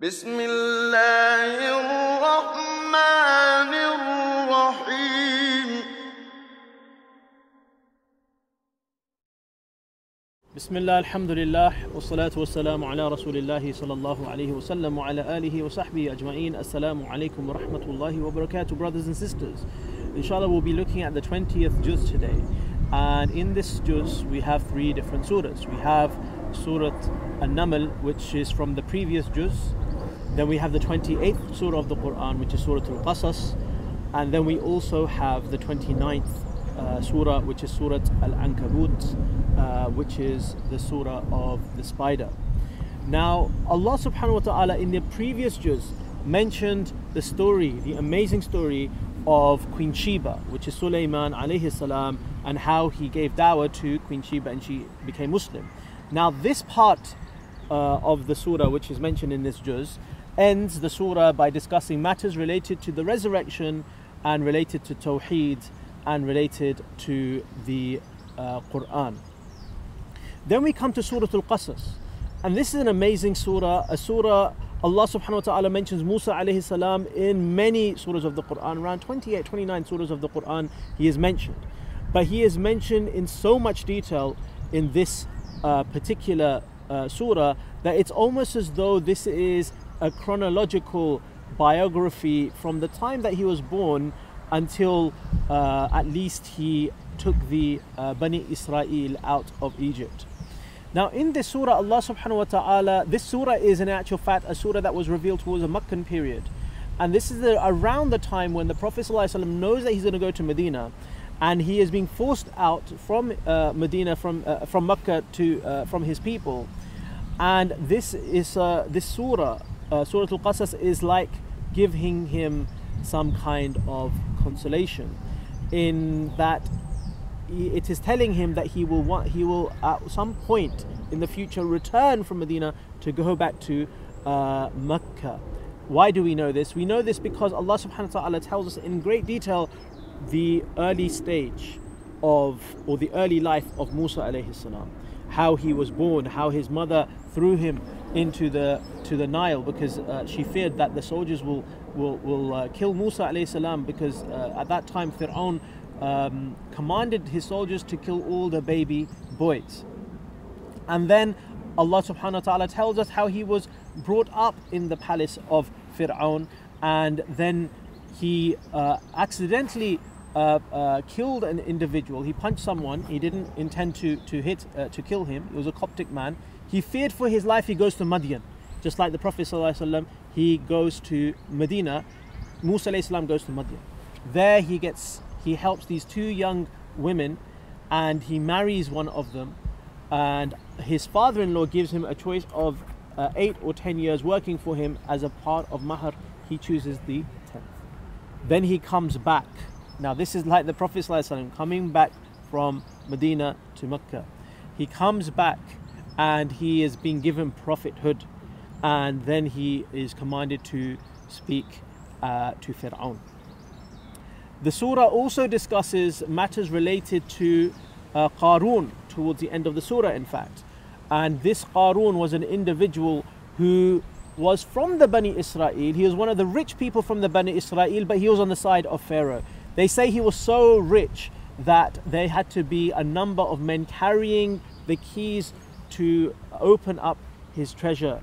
بسم الله الرحمن الرحيم بسم الله الحمد لله والصلاة والسلام على رسول الله صلى الله عليه وسلم وعلى آله وصحبه أجمعين السلام عليكم ورحمة الله وبركاته brothers and sisters inshallah we'll be looking at the 20th juz today and in this juz we have three different surahs we have Surah An-Naml which is from the previous juz then we have the 28th surah of the Quran which is Surah Al-Qasas and then we also have the 29th uh, surah which is Surah Al-Ankabut uh, which is the surah of the spider. Now, Allah subhanahu wa ta'ala in the previous juz mentioned the story, the amazing story of Queen Sheba, which is Sulaiman alayhi salam, and how he gave dawah to Queen Sheba and she became Muslim. Now, this part uh, of the surah, which is mentioned in this juz, ends the surah by discussing matters related to the resurrection and related to Tawheed and related to the uh, Quran. Then we come to Surah Al Qasas. And this is an amazing surah, a surah Allah subhanahu wa ta'ala mentions Musa alayhi salam in many surahs of the Quran, around 28, 29 surahs of the Quran, he is mentioned. But he is mentioned in so much detail in this uh, particular uh, surah that it's almost as though this is a chronological biography from the time that he was born until uh, at least he took the uh, Bani Israel out of Egypt. Now, in this surah, Allah subhanahu wa ta'ala, this surah is in actual fact a surah that was revealed towards a Meccan period. And this is the, around the time when the Prophet ﷺ knows that he's going to go to Medina and he is being forced out from uh, Medina, from, uh, from Mecca to, uh, from his people. And this is, uh, this surah, uh, Surah Al-Qasas is like giving him some kind of consolation in that it is telling him that he will want he will at some point in the future return from Medina to go back to uh, Mecca. Why do we know this? We know this because Allah subhanahu wa ta'ala tells us in great detail the early stage of or the early life of Musa alayhi salam. How he was born, how his mother threw him into the to the Nile because uh, she feared that the soldiers will will, will uh, kill Musa alayhi salam because uh, at that time Fir'aun um, commanded his soldiers to kill all the baby boys. And then Allah subhanahu wa ta'ala tells us how he was brought up in the palace of Fir'aun and then he uh, accidentally uh, uh, killed an individual. He punched someone. He didn't intend to, to hit, uh, to kill him. He was a Coptic man. He feared for his life. He goes to Madian. Just like the Prophet ﷺ, he goes to Medina. Musa ﷺ goes to Madian. There he gets he helps these two young women and he marries one of them and his father-in-law gives him a choice of uh, eight or ten years working for him as a part of mahar he chooses the tenth then he comes back now this is like the prophet ﷺ coming back from medina to mecca he comes back and he is being given prophethood and then he is commanded to speak uh, to fir'aun the surah also discusses matters related to uh, Qarun towards the end of the surah, in fact. And this Qarun was an individual who was from the Bani Israel. He was one of the rich people from the Bani Israel, but he was on the side of Pharaoh. They say he was so rich that there had to be a number of men carrying the keys to open up his treasure.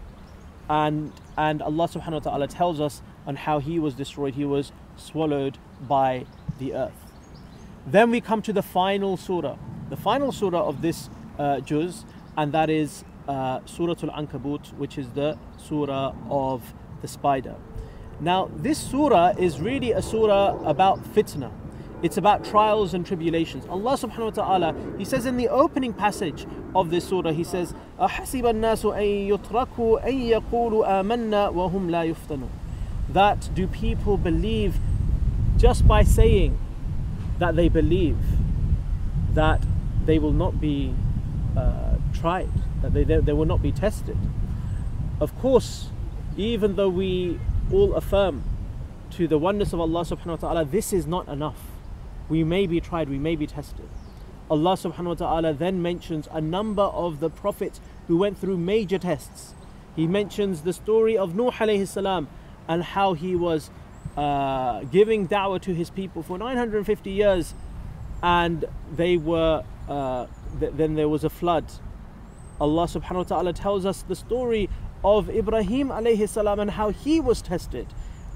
And, and Allah subhanahu wa ta'ala tells us on how he was destroyed. He was swallowed by the earth. Then we come to the final surah, the final surah of this uh, juz, and that is uh, Surah Al Ankabut, which is the surah of the spider. Now, this surah is really a surah about fitna. It's about trials and tribulations. Allah subhanahu wa ta'ala, He says in the opening passage of this surah, He says, أَحَسِبَ النَّاسُ أَن يُتْرَكُوا أَن يَقُولُوا آمَنَّا وَهُمْ لَا يُفْتَنُونَ That do people believe just by saying that they believe that they will not be uh, tried, that they, they, they will not be tested. Of course, even though we all affirm to the oneness of Allah subhanahu wa ta'ala, this is not enough. We may be tried, we may be tested. Allah subhanahu wa ta'ala then mentions a number of the prophets who went through major tests. he mentions the story of Nuh alayhi salam and how he was uh, giving da'wah to his people for 950 years and they were uh, th- then there was a flood Allah subhanahu wa ta'ala tells us the story of Ibrahim alayhi salam and how he was tested.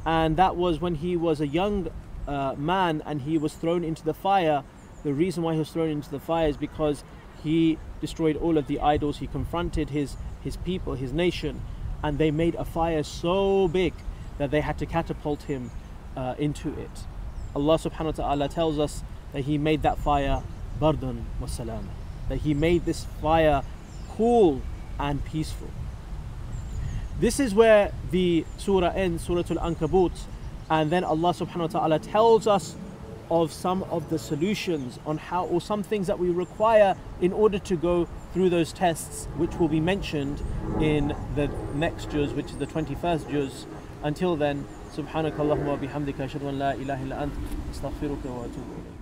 And that was when he was a young uh, man and he was thrown into the fire. The reason why he was thrown into the fire is because he destroyed all of the idols. He confronted his his people his nation and they made a fire so big that they had to catapult him uh, into it. Allah subhanahu wa ta'ala tells us that he made that fire bardan wa that he made this fire cool and peaceful this is where the surah ends surah al-ankabut and then Allah subhanahu wa ta'ala tells us of some of the solutions on how or some things that we require in order to go through those tests which will be mentioned in the next juz which is the 21st juz. Until then subhanakallahumma wa bihamdika ashhadu an la ilaha illa ant astaghfiruka wa atubu ilayk